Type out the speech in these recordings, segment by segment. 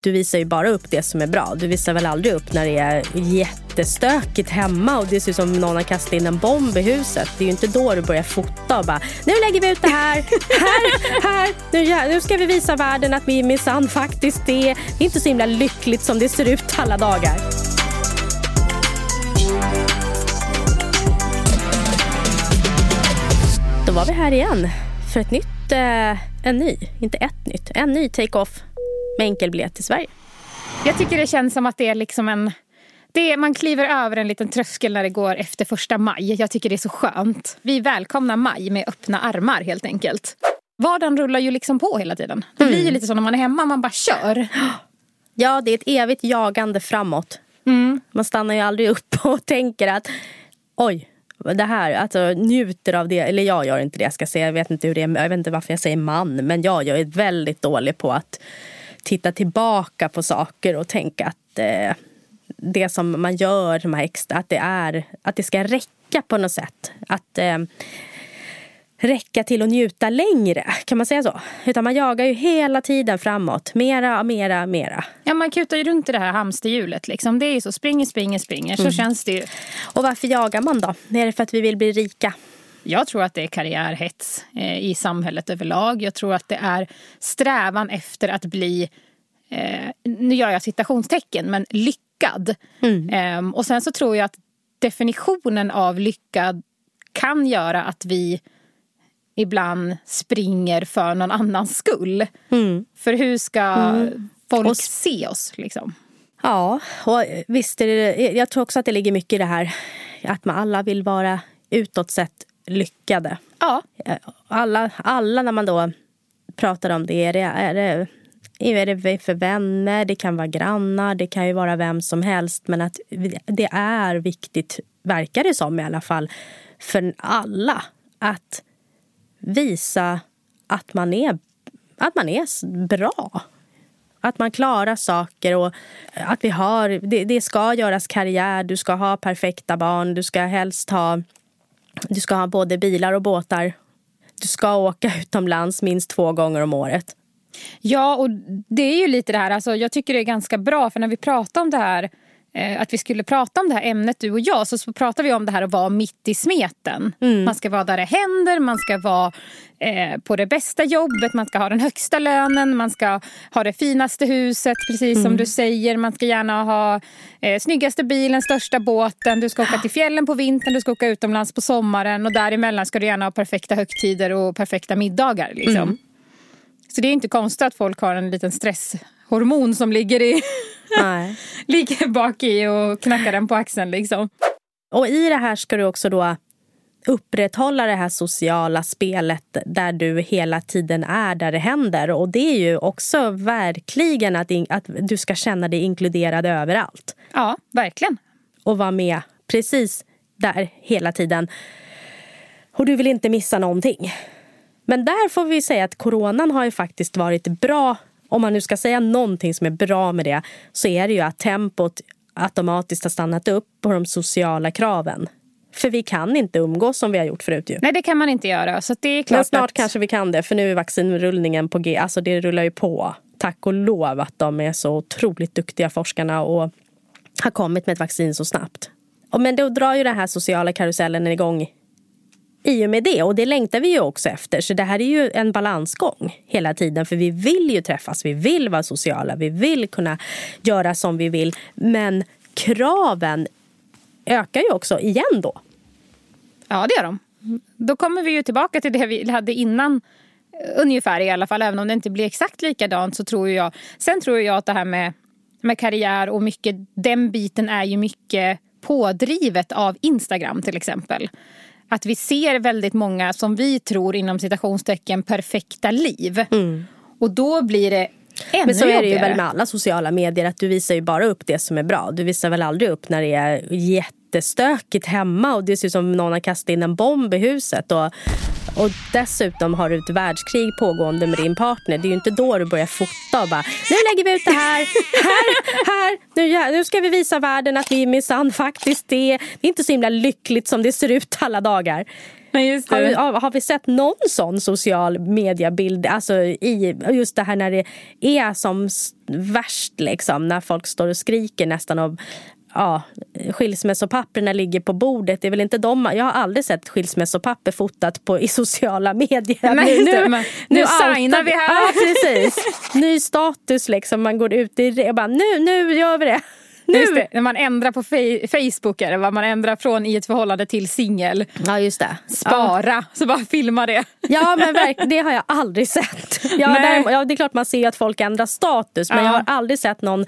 Du visar ju bara upp det som är bra. Du visar väl aldrig upp när det är jättestökigt hemma och det ser ut som någon har kastat in en bomb i huset. Det är ju inte då du börjar fota och bara nu lägger vi ut det här, här, här. Nu, nu ska vi visa världen att vi minsann faktiskt är, det är inte så himla lyckligt som det ser ut alla dagar. Då var vi här igen för ett nytt, eh, en ny, inte ett nytt, en ny take-off med enkelbiljett till Sverige. Jag tycker det känns som att det är liksom en... Det man kliver över en liten tröskel när det går efter första maj. Jag tycker det är så skönt. Vi välkomnar maj med öppna armar helt enkelt. Vardagen rullar ju liksom på hela tiden. Det blir ju mm. lite så när man är hemma, man bara kör. Ja, det är ett evigt jagande framåt. Mm. Man stannar ju aldrig upp och tänker att oj, det här, alltså njuter av det. Eller jag gör inte det, jag ska säga. Jag vet inte, hur det är, jag vet inte varför jag säger man, men jag, jag är väldigt dålig på att titta tillbaka på saker och tänka att eh, det som man gör, de här extra, att det, är, att det ska räcka på något sätt. Att eh, räcka till att njuta längre, kan man säga så? Utan man jagar ju hela tiden framåt. Mera, mera, mera. Ja, man kutar ju runt i det här hamsterhjulet. Liksom. Det är ju så, springer, springer, springer. Så mm. känns det ju. Och varför jagar man då? Är det för att vi vill bli rika? Jag tror att det är karriärhets eh, i samhället överlag. Jag tror att det är strävan efter att bli, eh, nu gör jag citationstecken, men lyckad. Mm. Eh, och sen så tror jag att definitionen av lyckad kan göra att vi ibland springer för någon annans skull. Mm. För hur ska mm. folk och, se oss? Liksom? Ja, och visst är det, jag tror också att det ligger mycket i det här att man alla vill vara utåt sett lyckade. Ja. Alla, alla när man då pratar om det, är det, är det är det för vänner, det kan vara grannar, det kan ju vara vem som helst. Men att det är viktigt, verkar det som i alla fall, för alla att visa att man är, att man är bra. Att man klarar saker och att vi har, det, det ska göras karriär, du ska ha perfekta barn, du ska helst ha du ska ha både bilar och båtar. Du ska åka utomlands minst två gånger om året. Ja, och det är ju lite det här, alltså, jag tycker det är ganska bra för när vi pratar om det här att vi skulle prata om det här ämnet du och jag så pratar vi om det här att vara mitt i smeten. Mm. Man ska vara där det händer, man ska vara eh, på det bästa jobbet, man ska ha den högsta lönen, man ska ha det finaste huset precis mm. som du säger. Man ska gärna ha eh, snyggaste bilen, största båten, du ska åka till fjällen på vintern, du ska åka utomlands på sommaren och däremellan ska du gärna ha perfekta högtider och perfekta middagar. Liksom. Mm. Så det är inte konstigt att folk har en liten stresshormon som ligger i ligger bak i och knackar den på axeln. Liksom. Och i det här ska du också då upprätthålla det här sociala spelet där du hela tiden är där det händer. Och det är ju också verkligen att, att du ska känna dig inkluderad överallt. Ja, verkligen. Och vara med precis där hela tiden. Och du vill inte missa någonting. Men där får vi säga att coronan har ju faktiskt varit bra om man nu ska säga någonting som är bra med det så är det ju att tempot automatiskt har stannat upp på de sociala kraven. För vi kan inte umgås som vi har gjort förut. Ju. Nej, det kan man inte göra. Så det är klart Men snart att... kanske vi kan det, för nu är vaccinrullningen på G. Alltså det rullar ju på. Tack och lov att de är så otroligt duktiga forskarna och har kommit med ett vaccin så snabbt. Men då drar ju den här sociala karusellen igång i och med det. Och det längtar vi ju också efter. Så det här är ju en balansgång hela tiden. För vi vill ju träffas, vi vill vara sociala, vi vill kunna göra som vi vill. Men kraven ökar ju också igen då. Ja, det gör de. Då kommer vi ju tillbaka till det vi hade innan eh, ungefär i alla fall. Även om det inte blir exakt likadant så tror jag. Sen tror jag att det här med, med karriär och mycket, den biten är ju mycket pådrivet av Instagram till exempel att vi ser väldigt många som vi tror inom citationstecken perfekta liv. Mm. Och då blir det Ännu Men så är det ju väl med alla sociala medier att du visar ju bara upp det som är bra. Du visar väl aldrig upp när det är jättestökigt hemma och det ser ut som någon har kastat in en bomb i huset. Och och dessutom har du ett världskrig pågående med din partner. Det är ju inte då du börjar fota och bara nu lägger vi ut det här, här, här. Nu, nu ska vi visa världen att vi minsann faktiskt är. Det är inte så himla lyckligt som det ser ut alla dagar. Har, vi, har, vi sett någon sån social mediebild? Alltså i just det här när det är som värst liksom. När folk står och skriker nästan av ja, skilsmässopapperna ligger på bordet. Det är väl inte de, jag har aldrig sett skilsmässopapper fotat på, i sociala medier. Nej, just det, men nu outar signar vi här. Ja, precis. Ny status liksom. Man går ut i det och bara nu, nu gör vi det. Nu. Just det, när man ändrar på Facebook är det vad man ändrar från i ett förhållande till singel. Ja, just det. Ja. Spara, så bara filma det. Ja men verkligen, det har jag aldrig sett. Ja, Nej. däremot- ja, det är klart man ser att folk ändrar status men Ja. jag har aldrig sett någon,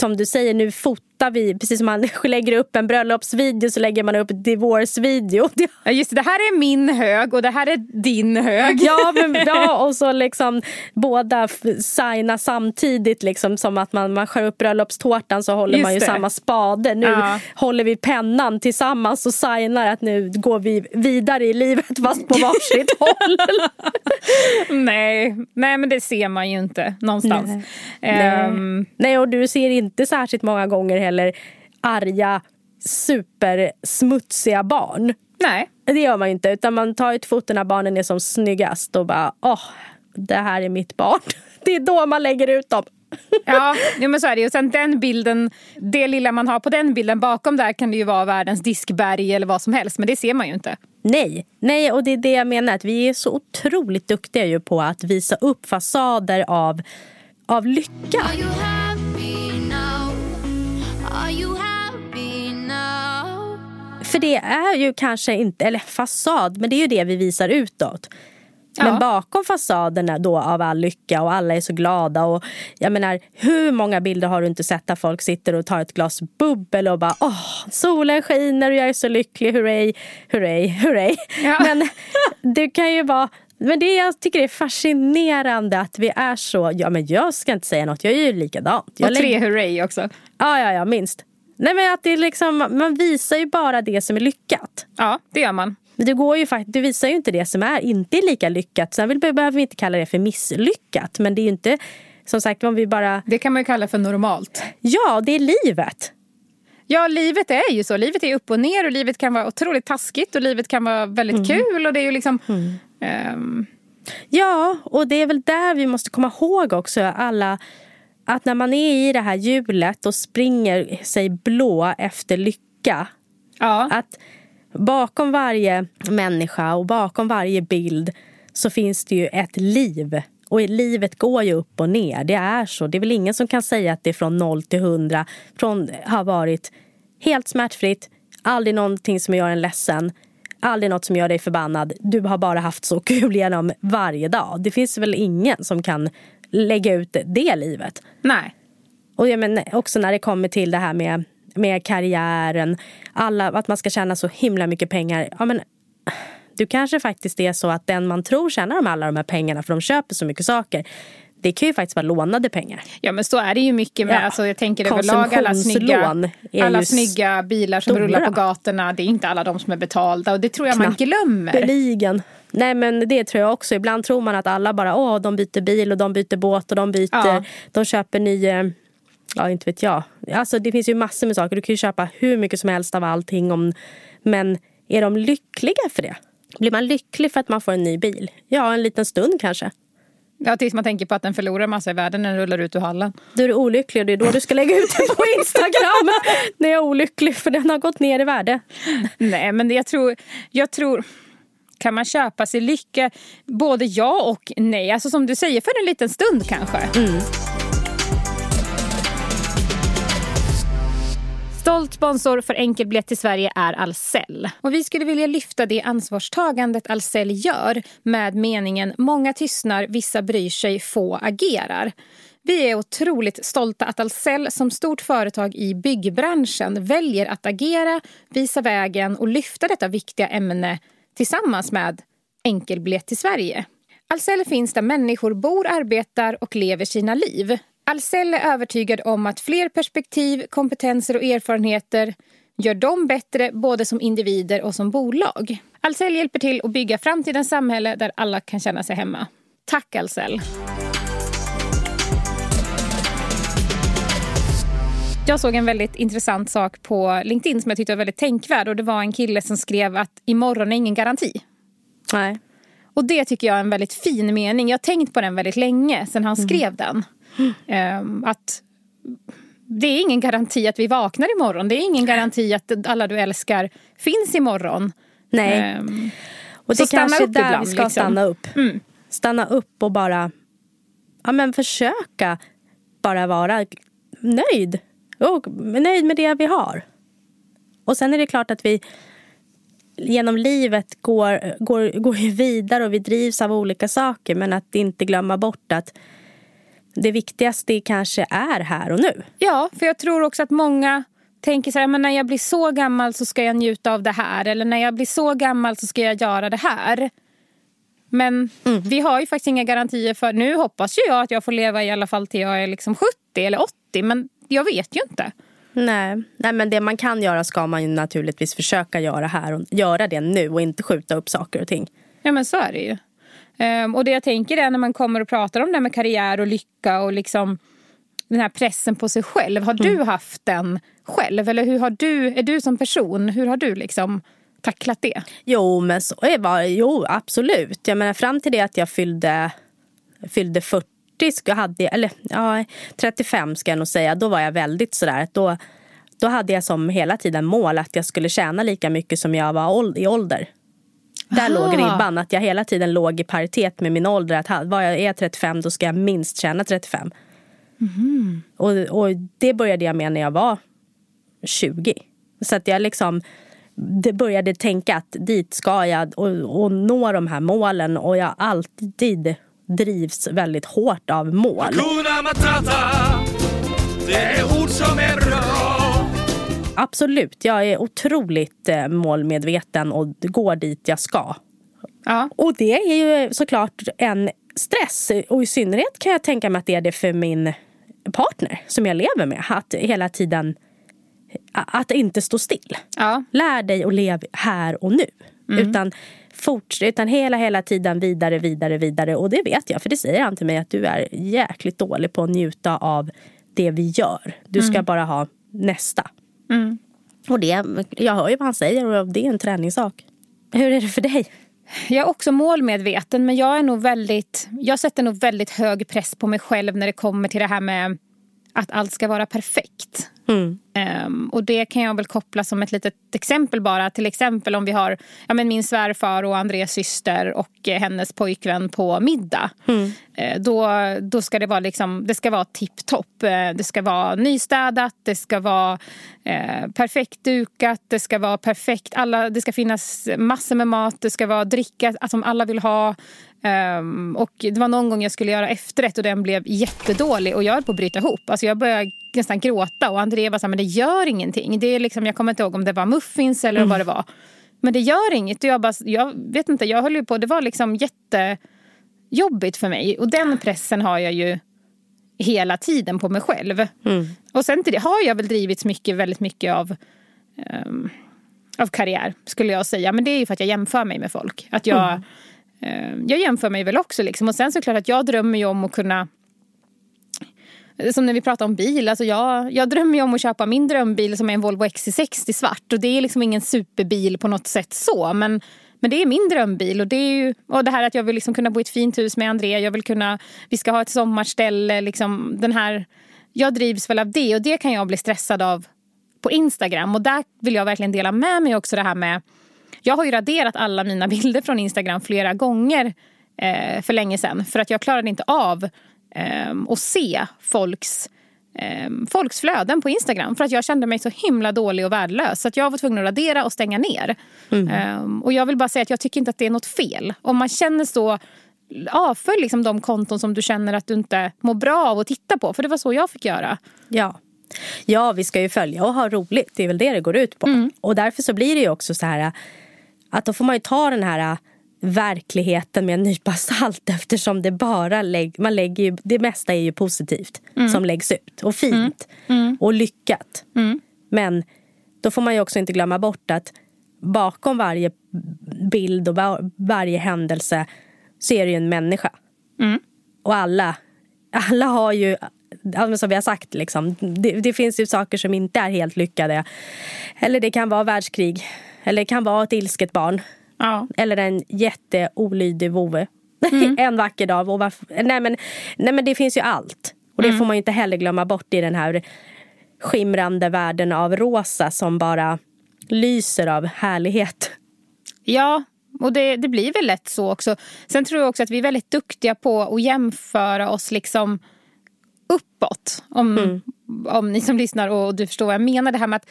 som du säger, nu fotar vi, precis som man lägger upp en bröllopsvideo så lägger man upp divorce-video. Ja, just det, det här är min hög och det här är din hög. Ja, men, ja, och så liksom båda signar samtidigt liksom som att man, man skär upp bröllopstårtan så håller Just man ju det. samma spade. Nu Ja. håller vi pennan tillsammans och signar att nu går vi vidare i livet fast på varsitt håll. Nej, nej, men det ser man ju inte någonstans. Ehm, Nej, och du ser inte särskilt många gånger heller arga, supersmutsiga barn. nej. Det gör man ju inte, utan man tar ett foto när barnen är som snyggast och bara åh, det här är mitt barn. Det är då man lägger ut dem. Ja, men så är det ju. Och sen den bilden, det lilla man har på den bilden bakom där kan det ju vara världens diskberg eller vad som helst. Men det ser man ju inte. Nej, nej, och det är det jag menar. Att vi är så otroligt duktiga ju på att visa upp fasader av, av lycka. Are you happy now? Are you happy now? För det är ju kanske inte, eller fasad, men det är ju det vi visar utåt. Men Ja. bakom fasaderna då av all lycka och alla är så glada. Och jag menar, hur många bilder har du inte sett där folk sitter och tar ett glas bubbel och bara åh, solen skiner och jag är så lycklig, hurray, hurray, hurray. Ja. Men det kan ju vara men det jag tycker är fascinerande att vi är så, ja men jag ska inte säga något, jag är ju likadant. Jag Och tre lägger- hurray också. Ja, ja, ja, minst. Nej men att det är liksom, man visar ju bara det som är lyckat. Ja, det gör man. Men du, går ju du visar ju inte det som är inte lika lyckat. Sen behöver vi inte kalla det för misslyckat. Men det är ju inte, som sagt, om vi bara... Det kan man ju kalla för normalt. Ja, det är livet. Ja, livet är ju så. Livet är upp och ner och livet kan vara otroligt taskigt och livet kan vara väldigt kul. Och det är ju liksom... ehm, Ja, och det är väl där vi måste komma ihåg också alla att när man är i det här hjulet och springer sig blå efter lycka ja. att bakom varje människa och bakom varje bild så finns det ju ett liv. Och livet går ju upp och ner. Det är så. Det är väl ingen som kan säga att det är från noll till hundra. Från har varit helt smärtfritt, aldrig någonting som gör en ledsen, aldrig något som gör dig förbannad. Du har bara haft så kul genom varje dag. Det finns väl ingen som kan lägga ut det livet. Nej. Och jag menar, också när det kommer till det här med, med karriären, alla, att man ska tjäna så himla mycket pengar. Ja, men, du kanske faktiskt är så att den man tror tjänar de alla de här pengarna för de köper så mycket saker. Det kan ju faktiskt vara lånade pengar. Ja men så är det ju mycket med, Ja. alltså, jag tänker överlag alla snygga, alla snygga bilar som stora. rullar på gatorna. Det är inte alla de som är betalda och det tror jag man glömmer. Näppeligen. Nej men det tror jag också. Ibland tror man att alla bara åh, de byter bil och de byter båt och de byter, Ja. de köper nya Ja, inte vet jag. Alltså, det finns ju massor med saker. Du kan ju köpa hur mycket som helst av allting. Om, men är de lyckliga för det? Blir man lycklig för att man får en ny bil? Ja, en liten stund kanske. Ja, tills man tänker på att den förlorar massa i världen när den rullar ut ur hallen. Då är du olycklig och det är då du ska lägga ut det på Instagram. När jag är olycklig för den har gått ner i värde. Nej, men jag tror, jag tror... Kan man köpa sig lycka? Både ja och nej. Alltså som du säger, för en liten stund kanske. Stolt sponsor för enkelbiljett till Sverige är Ahlsell. Och vi skulle vilja lyfta det ansvarstagandet Ahlsell gör med meningen “Många tystnar, vissa bryr sig, få agerar”. Vi är otroligt stolta att Ahlsell som stort företag i byggbranschen väljer att agera, visa vägen och lyfta detta viktiga ämne tillsammans med enkelbiljett till Sverige. Ahlsell finns där människor bor, arbetar och lever sina liv. Ahlsell är övertygad om att fler perspektiv, kompetenser och erfarenheter gör dem bättre både som individer och som bolag. Ahlsell hjälper till att bygga framtidens samhälle där alla kan känna sig hemma. Tack Ahlsell! Jag såg en väldigt intressant sak på LinkedIn som jag tyckte var väldigt tänkvärd. Och det var en kille som skrev att imorgon är ingen garanti. Nej. Och det tycker jag är en väldigt fin mening. Jag har tänkt på den väldigt länge sedan han skrev den. Ehm, att det är ingen garanti att vi vaknar imorgon. Det är ingen garanti att alla du älskar finns imorgon. Nej. Ehm, Och det stanna kanske är där ibland, vi ska liksom. stanna upp. Mm. Stanna upp och bara ja, men försöka bara vara nöjd. Och nöjd med det vi har. Och sen är det klart att vi genom livet går, går, går vidare och vi drivs av olika saker. Men att inte glömma bort att det viktigaste kanske är här och nu. Ja, för jag tror också att många tänker så här, men när jag blir så gammal så ska jag njuta av det här. Eller när jag blir så gammal så ska jag göra det här. Men vi har ju faktiskt inga garantier för... Nu hoppas ju jag att jag får leva i alla fall till jag är liksom 70 eller 80. Men jag vet ju inte. Nej. Nej, men det man kan göra ska man ju naturligtvis försöka göra här och göra det nu och inte skjuta upp saker och ting. Ja men så är det ju. Ehm, och det jag tänker är när man kommer och pratar om det här med karriär och lycka och liksom den här pressen på sig själv. Har du haft den själv? Eller hur har du, är du som person, hur har du liksom tacklat det? Jo, men så är det. Jo, absolut. Jag menar, fram till det att jag fyllde, fyllde 40, ska, hade jag, eller ja, 35 ska jag nog säga, då var jag väldigt sådär. Då, då hade jag som hela tiden mål att jag skulle tjäna lika mycket som jag var i ålder. Där Aha. låg ribban, att jag hela tiden låg i paritet med min ålder. Att var jag är 35 då ska jag minst tjäna 35. Och, och det började jag med när jag var 20. Så att jag liksom det började tänka att dit ska jag och, och nå de här målen. Och jag alltid drivs väldigt hårt av mål. Hakuna Matata, det är ord som är bra. Absolut, jag är otroligt eh, målmedveten och går dit jag ska. Ja. Och det är ju såklart en stress. Och i synnerhet kan jag tänka mig att det är det för min partner som jag lever med. Att hela tiden att inte stå still. Ja. Lär dig att leva här och nu. Utan, forts- utan hela, hela tiden vidare, vidare, vidare. Och det vet jag, för det säger han till mig att du är jäkligt dålig på att njuta av det vi gör. Du ska bara ha nästa. Och det, jag hör ju vad han säger och det är en träningssak. Hur är det för dig? Jag är också målmedveten men jag är nog väldigt, jag sätter nog väldigt hög press på mig själv när det kommer till det här med att allt ska vara perfekt. Mm. Ehm, och det kan jag väl koppla som ett litet exempel bara. Till exempel om vi har ja, men min svärfar och Andreas syster och eh, hennes pojkvän på middag. Eh, då, då ska det vara liksom, det ska vara tipptopp. Eh, det ska vara nystädat, det ska vara eh, perfekt dukat, det ska vara perfekt. Alla, det ska finnas massor med mat, det ska vara dricka alltså, som alla vill ha. Ehm, och det var någon gång jag skulle göra efterrätt och den blev jättedålig och jag höll på att bryta ihop. Alltså jag började nästan gråta och André var så här, men det gör ingenting. Det är liksom, jag kommer inte ihåg om det var muffins eller vad det var. Men det gör inget. Jag, bara, jag vet inte, jag höll ju på, det var liksom jättejobbigt för mig. Och den pressen har jag ju hela tiden på mig själv. Och sen till det har jag väl drivits mycket, väldigt mycket av ehm, av karriär skulle jag säga. Men det är ju för att jag jämför mig med folk. Att jag, eh, jag jämför mig väl också liksom. Och sen såklart att jag drömmer ju om att kunna som när vi pratar om bil, alltså jag, jag drömmer ju om att köpa min drömbil som är en Volvo XC60 svart. Och det är liksom ingen superbil på något sätt så. Men, men det är min drömbil. Och det är ju, och det här att jag vill liksom kunna bo i ett fint hus med André. Jag vill kunna, vi ska ha ett sommarställe. Liksom den här, jag drivs väl av det. Och det kan jag bli stressad av på Instagram. Och där vill jag verkligen dela med mig också det här med... Jag har ju raderat alla mina bilder från Instagram flera gånger eh, för länge sedan. För att jag klarade inte av eh, att se folks, eh, folks flöden på Instagram. För att jag kände mig så himla dålig och värdelös. Så att jag var tvungen att radera och stänga ner. Eh, och jag vill bara säga att jag tycker inte att det är något fel. Om man känner så avfölj liksom de konton som du känner att du inte mår bra av att titta på. För det var så jag fick göra. Ja. ja, vi ska ju följa och ha roligt. Det är väl det det går ut på. Och därför så blir det ju också så här att då får man ju ta den här verkligheten med en nypa salt eftersom det bara lägg, man lägger ju, det mesta är ju positivt som läggs ut och fint och lyckat. Men då får man ju också inte glömma bort att bakom varje bild och var, varje händelse så är det ju en människa. Och alla, alla har ju, men som vi har sagt, liksom, det, det finns ju saker som inte är helt lyckade. Eller det kan vara världskrig. Eller det kan vara ett ilsket barn. Ja. Eller en jätteolydig vovve. en vacker dag. Och varför, nej, men, nej men det finns ju allt. Och det får man ju inte heller glömma bort i den här skimrande världen av rosa som bara lyser av härlighet. Ja, och det, det blir väl lätt så också. Sen tror jag också att vi är väldigt duktiga på att jämföra oss liksom uppåt. Om, om ni som lyssnar och du förstår vad jag menar. Det här med att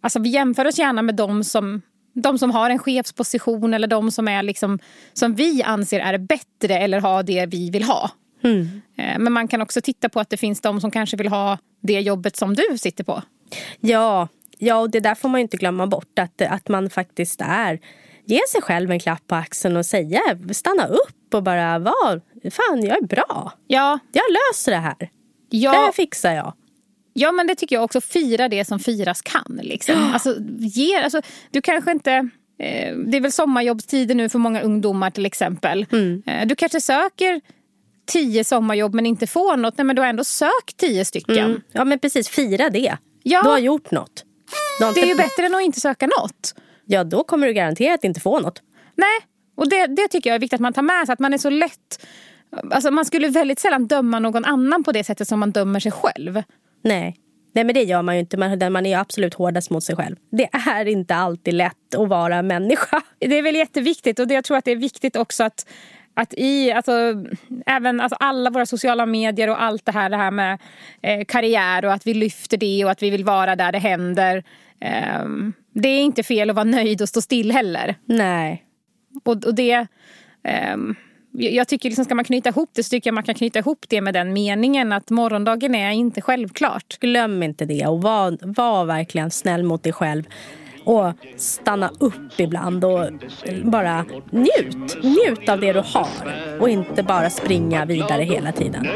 alltså, vi jämför oss gärna med de som, de som har en chefsposition eller de som, är liksom, som vi anser är bättre eller har det vi vill ha. Eh, Men man kan också titta på att det finns de som kanske vill ha det jobbet som du sitter på. Ja, ja och det där får man inte glömma bort. Att, att man faktiskt är... Ge sig själv en klapp på axeln och säga, stanna upp och bara var, fan jag är bra. Ja, Jag löser det här. Det ja, här fixar jag. Ja, men det tycker jag också. Fira det som firas kan. Liksom. Alltså, ge, alltså, du kanske inte... Eh, det är väl sommarjobbstider nu för många ungdomar till exempel. Eh, du kanske söker tio sommarjobb men inte får något. Nej, men du har ändå sökt tio stycken. Mm. Ja men precis, fira det. Ja. Du har gjort något. Har Det är ju bättre än att inte söka något. ja då kommer du garanterat inte få något. Nej, och det, det tycker jag är viktigt att man tar med sig. Att man är så lätt... Alltså, man skulle väldigt sällan döma någon annan på det sättet som man dömer sig själv. Nej. Nej men det gör man ju inte. Man, man är ju absolut hårdast mot sig själv. Det är inte alltid lätt att vara människa. Det är väl jätteviktigt och jag tror att det är viktigt också att att i, alltså, även alltså alla våra sociala medier och allt det här, det här med eh, karriär och att vi lyfter det och att vi vill vara där det händer. Eh, det är inte fel att vara nöjd och stå still heller. Nej. Och, och det, Eh, jag tycker liksom, ska man knyta ihop det så tycker jag man kan knyta ihop det med den meningen att morgondagen är inte självklart. Glöm inte det och var, var verkligen snäll mot dig själv. Och stanna upp ibland och bara njut. Njut av det du har. Och inte bara springa vidare hela tiden.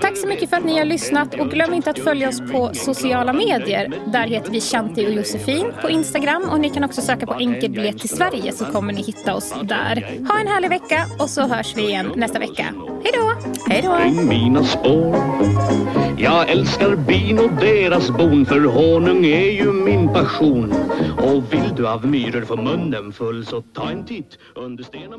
Tack så mycket för att ni har lyssnat och glöm inte att följa oss på sociala medier. Där heter vi Shanti och Josefin på Instagram och ni kan också söka på enkelbiljett till Sverige så kommer ni hitta oss där. Ha en härlig vecka och så hörs vi igen nästa vecka. Hej då! Hej då! Jag älskar bin och deras bon för honung är ju min passion. Och vill du av myror få munnen full så ta en titt under sten